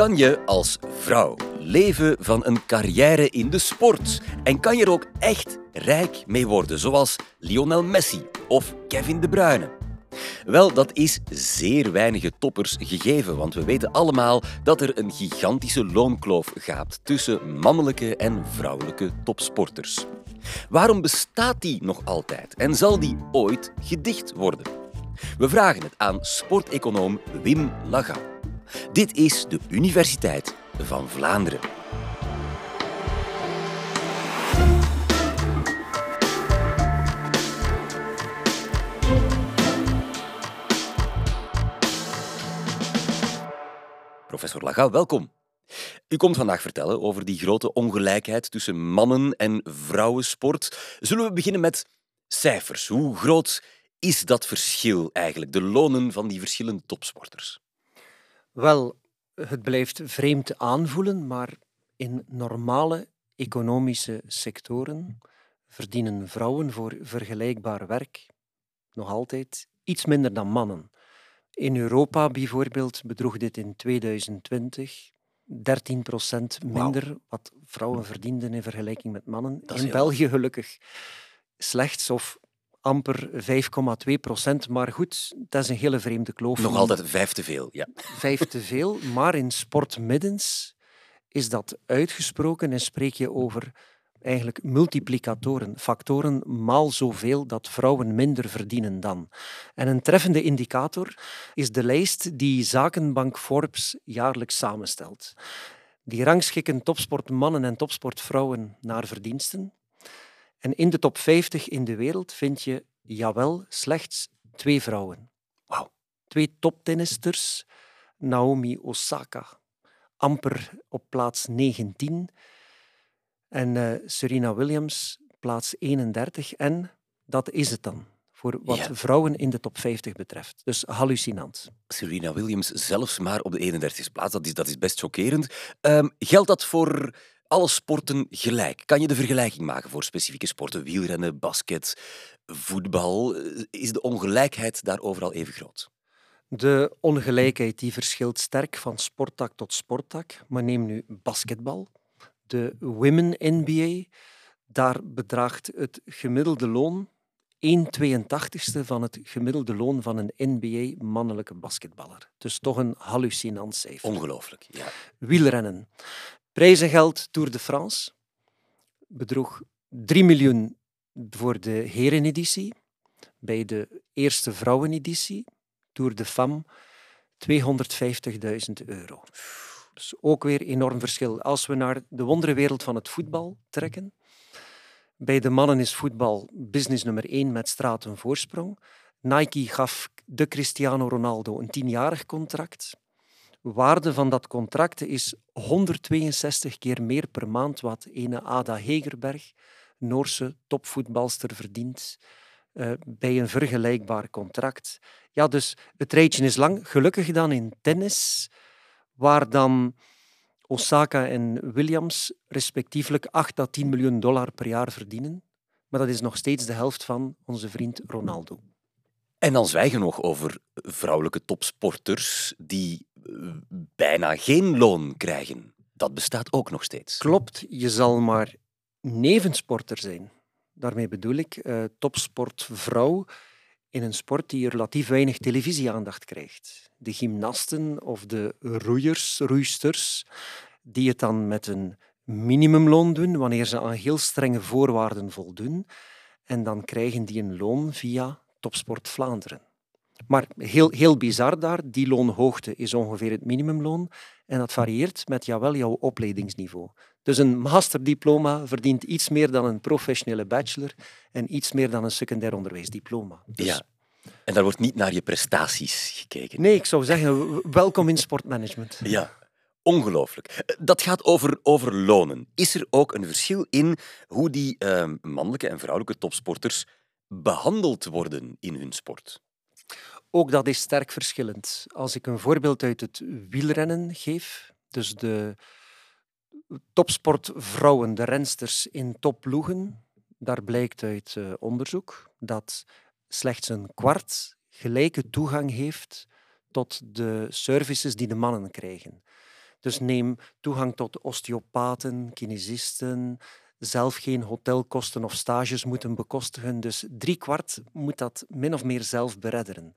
Kan je als vrouw leven van een carrière in de sport? En kan je er ook echt rijk mee worden, zoals Lionel Messi of Kevin De Bruyne? Wel, dat is zeer weinige toppers gegeven, want we weten allemaal dat er een gigantische loonkloof gaat tussen mannelijke en vrouwelijke topsporters. Waarom bestaat die nog altijd en zal die ooit gedicht worden? We vragen het aan sporteconoom Wim Laga. Dit is de Universiteit van Vlaanderen. Professor Laga, welkom. U komt vandaag vertellen over die grote ongelijkheid tussen mannen- en vrouwensport. Zullen we beginnen met cijfers? Hoe groot is dat verschil eigenlijk, de lonen van die verschillende topsporters? Wel, het blijft vreemd aanvoelen, maar in normale economische sectoren verdienen vrouwen voor vergelijkbaar werk nog altijd iets minder dan mannen. In Europa bijvoorbeeld bedroeg dit in 2020 13% minder wat vrouwen verdienden in vergelijking met mannen. In België gelukkig slechts of amper 5,2 procent. Maar goed, dat is een hele vreemde kloof. Nog altijd vijf te veel, ja. Vijf te veel, maar in sportmiddens is dat uitgesproken en spreek je over eigenlijk multiplicatoren, factoren maal zoveel dat vrouwen minder verdienen dan. En een treffende indicator is de lijst die zakenbank Forbes jaarlijks samenstelt. Die rangschikken topsportmannen en topsportvrouwen naar verdiensten. En in de top 50 in de wereld vind je, jawel, slechts twee vrouwen. Wauw. Twee toptennisters, Naomi Osaka, amper op plaats 19, en uh, Serena Williams, plaats 31. En dat is het dan voor wat vrouwen in de top 50 betreft. Dus hallucinant. Serena Williams zelfs maar op de 31ste plaats, dat is, dat is best chockerend. Um, geldt dat voor alle sporten gelijk? Kan je de vergelijking maken voor specifieke sporten? Wielrennen, basket, voetbal. Is de ongelijkheid daar overal even groot? De ongelijkheid die verschilt sterk van sporttak tot sporttak. Maar neem nu basketbal. De Women NBA, daar bedraagt het gemiddelde loon 1,82ste van het gemiddelde loon van een NBA-mannelijke basketballer. Dus toch een hallucinant cijfer. Ongelooflijk, ja. Wielrennen. Prijzengeld Tour de France bedroeg 3 miljoen voor de hereneditie. Bij de eerste vrouweneditie, Tour de Femme, 250.000 euro. Dus ook weer enorm verschil. Als we naar de wonderenwereld van het voetbal trekken, bij de mannen is voetbal business nummer één met straat een voorsprong. Nike gaf de Cristiano Ronaldo een tienjarig contract waarde van dat contract is 162 keer meer per maand wat ene Ada Hegerberg, Noorse topvoetbalster, verdient uh, bij een vergelijkbaar contract. Ja, dus het rijtje is lang. Gelukkig dan in tennis, waar dan Osaka en Williams respectievelijk 8 à 10 miljoen dollar per jaar verdienen. Maar dat is nog steeds de helft van onze vriend Ronaldo. En dan zwijgen we nog over vrouwelijke topsporters die eh, bijna geen loon krijgen. Dat bestaat ook nog steeds. Klopt, je zal maar nevensporter zijn. Daarmee bedoel ik uh, topsportvrouw in een sport die relatief weinig televisieaandacht krijgt. De gymnasten of de roeiers, roeisters, die het dan met een minimumloon doen wanneer ze aan heel strenge voorwaarden voldoen. En dan krijgen die een loon via Topsport Vlaanderen. Maar heel, heel bizar daar, die loonhoogte is ongeveer het minimumloon en dat varieert met jawel jouw opleidingsniveau. Dus een masterdiploma verdient iets meer dan een professionele bachelor en iets meer dan een secundair onderwijsdiploma. Dus... Ja. En daar wordt niet naar je prestaties gekeken. Nee, ik zou zeggen, welkom in sportmanagement. Ja, ongelooflijk. Dat gaat over, over lonen. Is er ook een verschil in hoe die uh, mannelijke en vrouwelijke topsporters behandeld worden in hun sport? Ook dat is sterk verschillend. Als ik een voorbeeld uit het wielrennen geef, dus de topsportvrouwen, de rensters in topploegen, daar blijkt uit uh, onderzoek dat slechts een kwart gelijke toegang heeft tot de services die de mannen krijgen. Dus neem toegang tot osteopaten, kinesisten, zelf geen hotelkosten of stages moeten bekostigen. Dus driekwart moet dat min of meer zelf beredderen.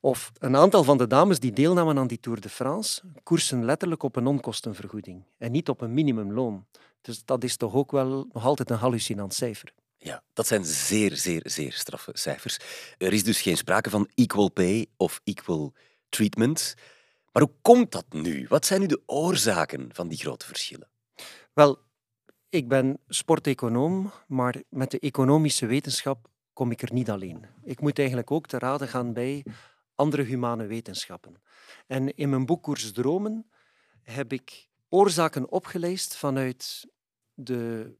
Of een aantal van de dames die deelnamen aan die Tour de France koersen letterlijk op een onkostenvergoeding en niet op een minimumloon. Dus dat is toch ook wel nog altijd een hallucinant cijfer. Ja, dat zijn zeer, zeer, zeer straffe cijfers. Er is dus geen sprake van equal pay of equal treatment. Maar hoe komt dat nu? Wat zijn nu de oorzaken van die grote verschillen? Wel, ik ben sporteconoom, maar met de economische wetenschap kom ik er niet alleen. Ik moet eigenlijk ook te raden gaan bij andere humane wetenschappen. En in mijn boek Koers Dromen heb ik oorzaken opgeleist vanuit de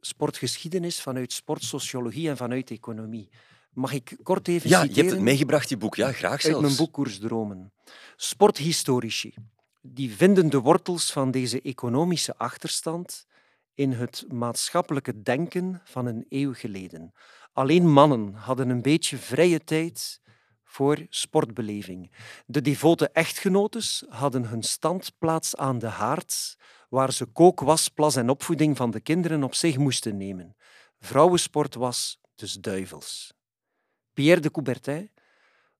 sportgeschiedenis, vanuit sportsociologie en vanuit economie. Mag ik kort even ja, citeren? je hebt het meegebracht, je boek. Ja, graag zelfs. Uit mijn boek Koersdromen. Sporthistorici die vinden de wortels van deze economische achterstand in het maatschappelijke denken van een eeuw geleden. Alleen mannen hadden een beetje vrije tijd voor sportbeleving. De devote echtgenotes hadden hun standplaats aan de haard, waar ze kook, was, plas en opvoeding van de kinderen op zich moesten nemen. Vrouwensport was dus duivels. Pierre de Coubertin,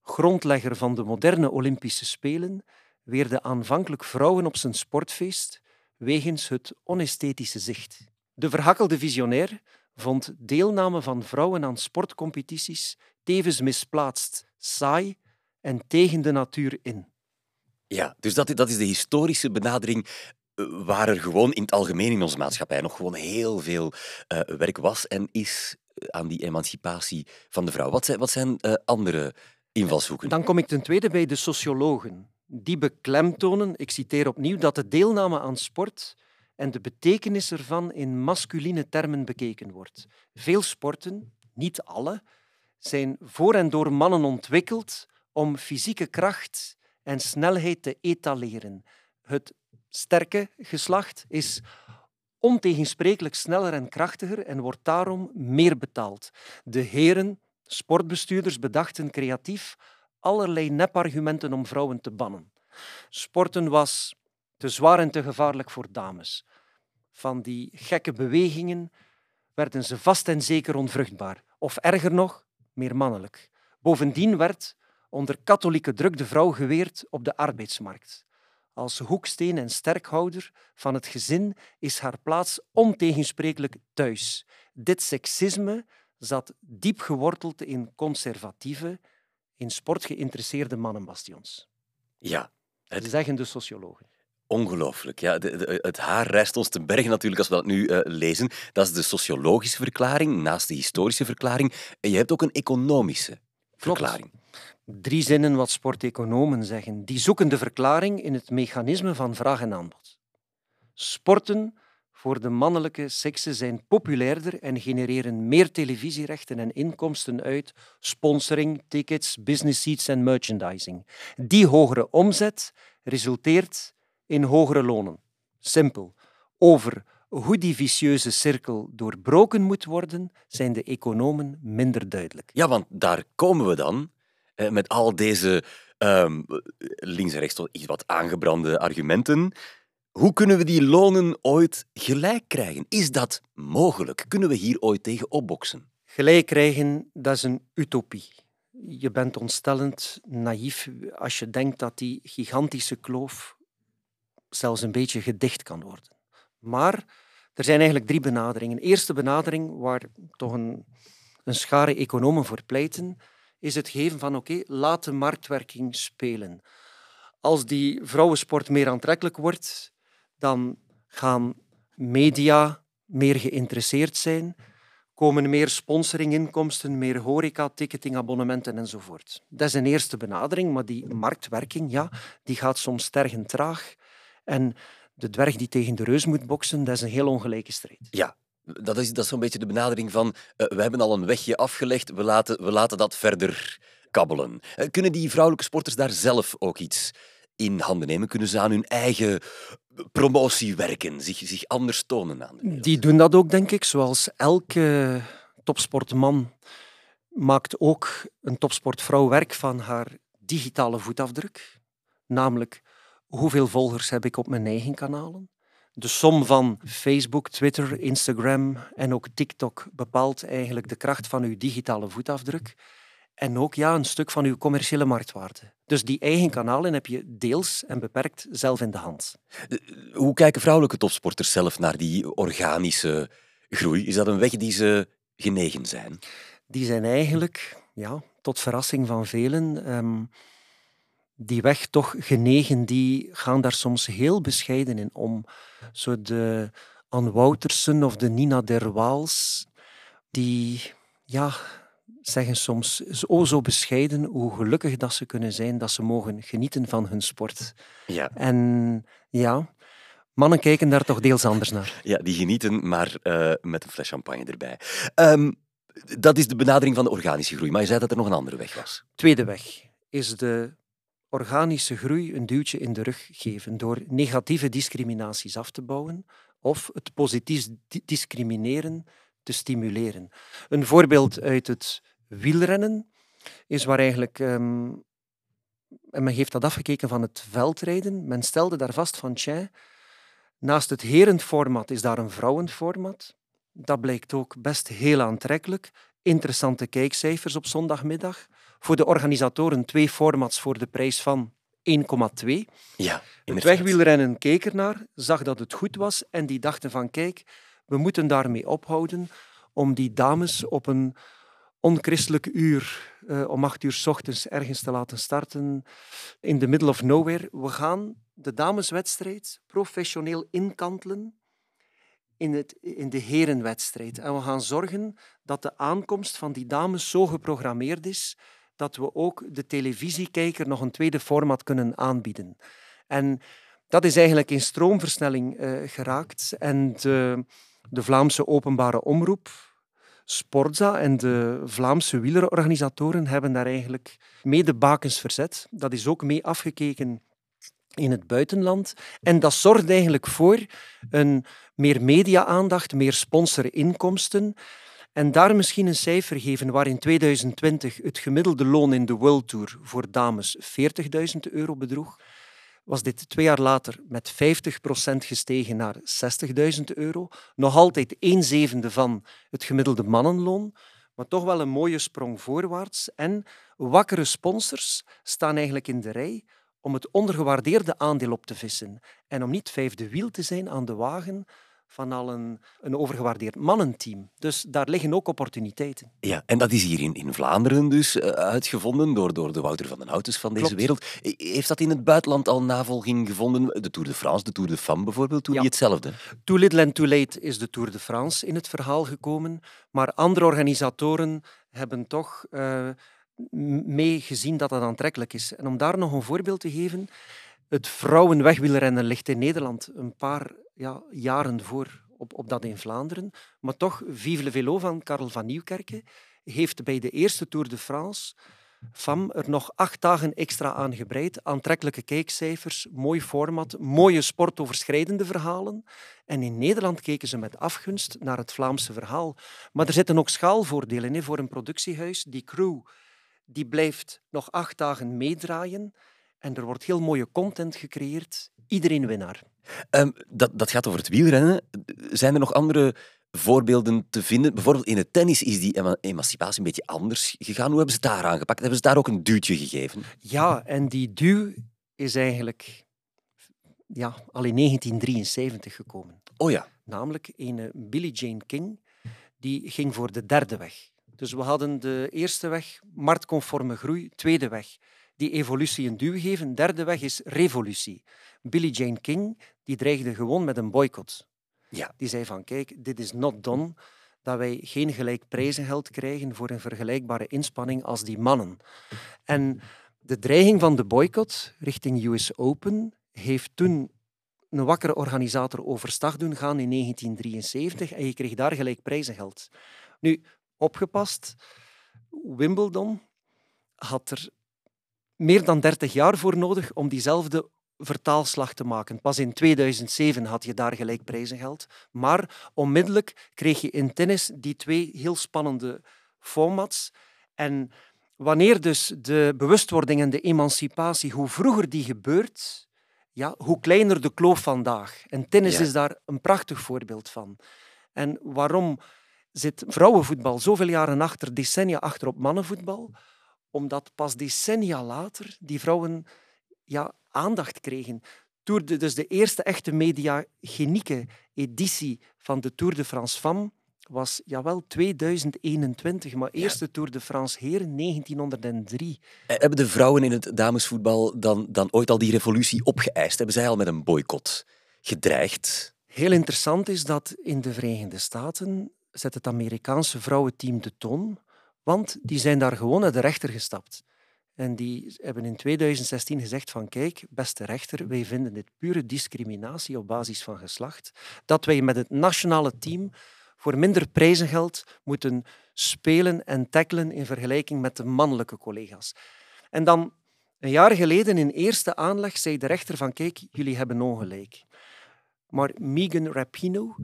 grondlegger van de moderne Olympische Spelen, weerde aanvankelijk vrouwen op zijn sportfeest wegens het onesthetische zicht. De verhakkelde visionair vond deelname van vrouwen aan sportcompetities tevens misplaatst, saai en tegen de natuur in. Ja, dus dat, dat is de historische benadering eh, waar er gewoon in het algemeen in onze maatschappij nog gewoon heel veel uh, werk was en is eh, aan die emancipatie van de vrouw. Wat zijn, wat zijn uh, andere invalshoeken? Dan kom ik ten tweede bij de sociologen. Die beklemtonen, ik citeer opnieuw, dat de deelname aan sport en de betekenis ervan in masculine termen bekeken wordt. Veel sporten, niet alle, zijn voor en door mannen ontwikkeld om fysieke kracht en snelheid te etaleren. Het sterke geslacht is ontegensprekelijk sneller en krachtiger en wordt daarom meer betaald. De heren, sportbestuurders, bedachten creatief allerlei nepargumenten om vrouwen te bannen. Sporten was te zwaar en te gevaarlijk voor dames. Van die gekke bewegingen werden ze vast en zeker onvruchtbaar. Of erger nog, meer mannelijk. Bovendien werd onder katholieke druk de vrouw geweerd op de arbeidsmarkt. Als hoeksteen en sterkhouder van het gezin is haar plaats ontegensprekelijk thuis. Dit seksisme zat diep geworteld in conservatieve, in sport geïnteresseerde mannenbastions. Ja. Het... Zeggen de sociologen. Ongelooflijk. Ja, de, het haar rijst ons te bergen natuurlijk als we dat nu uh, lezen. Dat is de sociologische verklaring, naast de historische verklaring. En je hebt ook een economische verklaring. Klopt. Drie zinnen wat sporteconomen zeggen. Die zoeken de verklaring in het mechanisme van vraag en aanbod. Sporten voor de mannelijke seksen zijn populairder en genereren meer televisierechten en inkomsten uit sponsoring, tickets, business seats en merchandising. Die hogere omzet resulteert in hogere lonen. Simpel. Over hoe die vicieuze cirkel doorbroken moet worden, zijn de economen minder duidelijk. Ja, want daar komen we dan eh, met al deze um, links en rechts iets wat aangebrande argumenten. Hoe kunnen we die lonen ooit gelijk krijgen? Is dat mogelijk? Kunnen we hier ooit tegen opboksen? Gelijk krijgen, dat is een utopie. Je bent ontstellend naïef als je denkt dat die gigantische kloof zelfs een beetje gedicht kan worden. Maar er zijn eigenlijk drie benaderingen. De eerste benadering, waar toch een, een schare economen voor pleiten, is het geven van oké, laat de marktwerking spelen. Als die vrouwensport meer aantrekkelijk wordt, dan gaan media meer geïnteresseerd zijn, komen meer sponsoringinkomsten, meer horeca, ticketing, abonnementen enzovoort. Dat is een eerste benadering, maar die marktwerking ja, die gaat soms tergend traag. En de dwerg die tegen de reus moet boksen, dat is een heel ongelijke strijd. Ja, dat is, dat is zo'n beetje de benadering van uh, we hebben al een wegje afgelegd, we laten, we laten dat verder kabbelen. Uh, kunnen die vrouwelijke sporters daar zelf ook iets in handen nemen? Kunnen ze aan hun eigen promotie werken, zich, zich anders tonen aan Die doen dat ook, denk ik. Zoals elke topsportman maakt ook een topsportvrouw werk van haar digitale voetafdruk. Namelijk hoeveel volgers heb ik op mijn eigen kanalen. De som van Facebook, Twitter, Instagram en ook TikTok bepaalt eigenlijk de kracht van uw digitale voetafdruk. En ook ja, een stuk van uw commerciële marktwaarde. Dus die eigen kanalen heb je deels en beperkt zelf in de hand. Eh, hoe kijken vrouwelijke topsporters zelf naar die organische groei? Is dat een weg die ze genegen zijn? Die zijn eigenlijk, ja, tot verrassing van velen, um, die weg toch genegen. Die gaan daar soms heel bescheiden in om. Zo de Ann Woutersen of de Nina der Waals, die ja, zeggen soms zo, zo bescheiden hoe gelukkig dat ze kunnen zijn dat ze mogen genieten van hun sport. Ja. En ja, mannen kijken daar toch deels anders naar. Ja, die genieten, maar uh, met een fles champagne erbij. Um, dat is de benadering van de organische groei. Maar je zei dat er nog een andere weg was. Tweede weg is de organische groei een duwtje in de rug geven door negatieve discriminaties af te bouwen of het positief discrimineren te stimuleren. Een voorbeeld uit het wielrennen is waar eigenlijk. Um, en men heeft dat afgekeken van het veldrijden. Men stelde daar vast van, tja, naast het herenformat is daar een vrouwenformat. Dat blijkt ook best heel aantrekkelijk. Interessante kijkcijfers op zondagmiddag. Voor de organisatoren twee formats voor de prijs van 1,2. Ja, het wegwielrennen keek ernaar, zag dat het goed was en die dachten van kijk, we moeten daarmee ophouden om die dames op een onchristelijk uur, uh, om acht uur s ochtends ergens te laten starten in the middle of nowhere. We gaan de dameswedstrijd professioneel inkantelen in, het, in de herenwedstrijd. En we gaan zorgen dat de aankomst van die dames zo geprogrammeerd is dat we ook de televisiekijker nog een tweede format kunnen aanbieden. En dat is eigenlijk in stroomversnelling uh, geraakt. En de, de Vlaamse openbare omroep, Sportza en de Vlaamse wielerenorganisatoren hebben daar eigenlijk mee de bakens verzet. Dat is ook mee afgekeken in het buitenland. En dat zorgt eigenlijk voor een meer media-aandacht, meer sponsorinkomsten. En daar misschien een cijfer geven waar in 2020 het gemiddelde loon in de World Tour voor dames 40.000 euro bedroeg, was dit twee jaar later met 50% gestegen naar 60.000 euro. Nog altijd een zevende van het gemiddelde mannenloon, maar toch wel een mooie sprong voorwaarts. En wakkere sponsors staan eigenlijk in de rij om het ondergewaardeerde aandeel op te vissen en om niet vijfde wiel te zijn aan de wagen van al een, een overgewaardeerd mannenteam. Dus daar liggen ook opportuniteiten. Ja, en dat is hier in, in Vlaanderen dus uh, uitgevonden door, door de Wouter van den Houtes van deze wereld. Heeft dat in het buitenland al navolging gevonden? De Tour de France, de Tour de Femme bijvoorbeeld, doen ja. die hetzelfde? Too Little and Too Late is de Tour de France in het verhaal gekomen, maar andere organisatoren hebben toch... Uh, mee gezien dat dat aantrekkelijk is. En om daar nog een voorbeeld te geven, het vrouwenwegwielrennen ligt in Nederland een paar ja, jaren voor op, op dat in Vlaanderen. Maar toch, Vive le Vélo van Karel van Nieuwkerken heeft bij de eerste Tour de France FAM er nog acht dagen extra aan gebreid. Aantrekkelijke kijkcijfers, mooi format, mooie sportoverschrijdende verhalen. En in Nederland keken ze met afgunst naar het Vlaamse verhaal. Maar er zitten ook schaalvoordelen in voor een productiehuis. Die crew die blijft nog acht dagen meedraaien. En er wordt heel mooie content gecreëerd. Iedereen winnaar. Um, dat, dat gaat over het wielrennen. Zijn er nog andere voorbeelden te vinden? Bijvoorbeeld in het tennis is die emancipatie een beetje anders gegaan. Hoe hebben ze daar aangepakt? Hebben ze daar ook een duwtje gegeven? Ja, en die duw is eigenlijk ja, al in 1973 gekomen. Oh ja. Namelijk een Billie Jane King, die ging voor de derde weg. Dus we hadden de eerste weg, marktconforme groei, tweede weg, die evolutie een duw geven. Derde weg is revolutie. Billie Jane King die dreigde gewoon met een boycott. Ja. Die zei van kijk, dit is not done dat wij geen gelijk prijzengeld krijgen voor een vergelijkbare inspanning als die mannen. En de dreiging van de boycott richting US Open heeft toen een wakkere organisator overstag doen gaan in 1973 en je kreeg daar gelijk prijzengeld. Nu, opgepast, Wimbledon had er meer dan 30 jaar voor nodig om diezelfde vertaalslag te maken. Pas in 2007 had je daar gelijk prijzengeld. Maar onmiddellijk kreeg je in tennis die twee heel spannende formats. En wanneer dus de bewustwording en de emancipatie, hoe vroeger die gebeurt, ja, hoe kleiner de kloof vandaag. En tennis Ja. is daar een prachtig voorbeeld van. En waarom zit vrouwenvoetbal zoveel jaren achter, decennia achter op mannenvoetbal? Omdat pas decennia later die vrouwen ja, aandacht kregen. Tour de, dus de eerste echte mediagenieke editie van de Tour de France Femme was jawel 2021, maar eerste Tour de France Heren 1903. Eh, Hebben de vrouwen in het damesvoetbal dan, dan ooit al die revolutie opgeëist? Hebben zij al met een boycott gedreigd? Heel interessant is dat in de Verenigde Staten zet het Amerikaanse vrouwenteam de toon, want die zijn daar gewoon naar de rechter gestapt. En die hebben in 2016 gezegd van kijk, beste rechter, wij vinden dit pure discriminatie op basis van geslacht, dat wij met het nationale team voor minder prijzengeld moeten spelen en tackelen in vergelijking met de mannelijke collega's. En dan, een jaar geleden in eerste aanleg, zei de rechter van kijk, jullie hebben ongelijk. Maar Megan Rapinoe,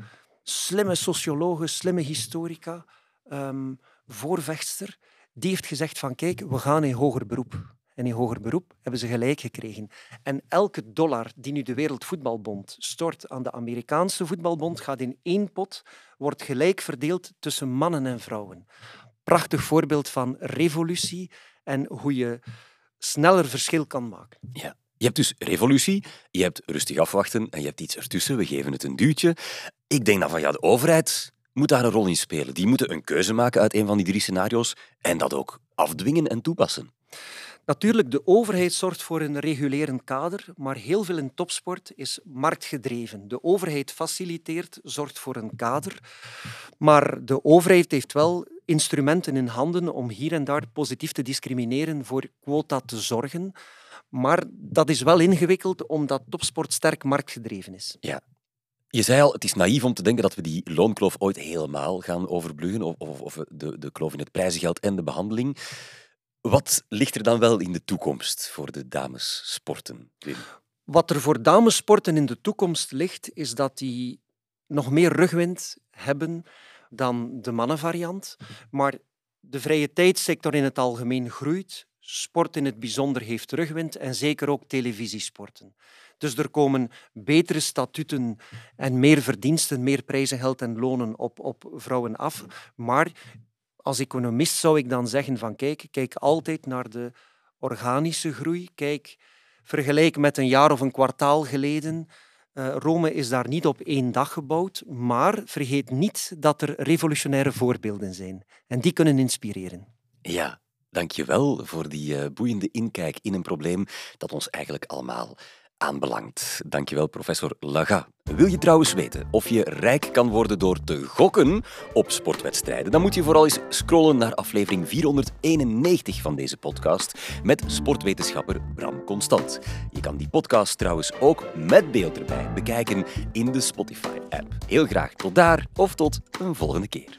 slimme sociologe, slimme historica, ehm, voorvechtster, die heeft gezegd van kijk, we gaan in hoger beroep. En in hoger beroep hebben ze gelijk gekregen. En elke dollar die nu de Wereldvoetbalbond stort aan de Amerikaanse voetbalbond gaat in één pot, wordt gelijk verdeeld tussen mannen en vrouwen. Prachtig voorbeeld van revolutie en hoe je sneller verschil kan maken. Ja. Je hebt dus revolutie, je hebt rustig afwachten en je hebt iets ertussen. We geven het een duwtje. Ik denk dan van ja, de overheid moet daar een rol in spelen. Die moeten een keuze maken uit een van die drie scenario's en dat ook afdwingen en toepassen. Natuurlijk, de overheid zorgt voor een regulerend kader, maar heel veel in topsport is marktgedreven. De overheid faciliteert, zorgt voor een kader, maar de overheid heeft wel instrumenten in handen om hier en daar positief te discrimineren, voor quota te zorgen. Maar dat is wel ingewikkeld, omdat topsport sterk marktgedreven is. Je zei al, het is naïef om te denken dat we die loonkloof ooit helemaal gaan overbruggen, of, of, de, de kloof in het prijzengeld en de behandeling. Wat ligt er dan wel in de toekomst voor de damessporten? Wat er voor damesporten in de toekomst ligt, is dat die nog meer rugwind hebben dan de mannenvariant. Maar de vrije tijdssector in het algemeen groeit. Sport in het bijzonder heeft rugwind en zeker ook televisiesporten. Dus er komen betere statuten en meer verdiensten, meer prijzengeld en lonen op, op vrouwen af. Maar als economist zou ik dan zeggen van kijk, kijk altijd naar de organische groei. Kijk, vergelijk met een jaar of een kwartaal geleden. Uh, Rome is daar niet op één dag gebouwd, maar vergeet niet dat er revolutionaire voorbeelden zijn. En die kunnen inspireren. Ja, dankjewel voor die uh, boeiende inkijk in een probleem dat ons eigenlijk allemaal aanbelangt. Dankjewel, professor Laga. Wil je trouwens weten of je rijk kan worden door te gokken op sportwedstrijden? Dan moet je vooral eens scrollen naar aflevering 491 van deze podcast met sportwetenschapper Bram Constant. Je kan die podcast trouwens ook met beeld erbij bekijken in de Spotify-app. Heel graag tot daar of tot een volgende keer.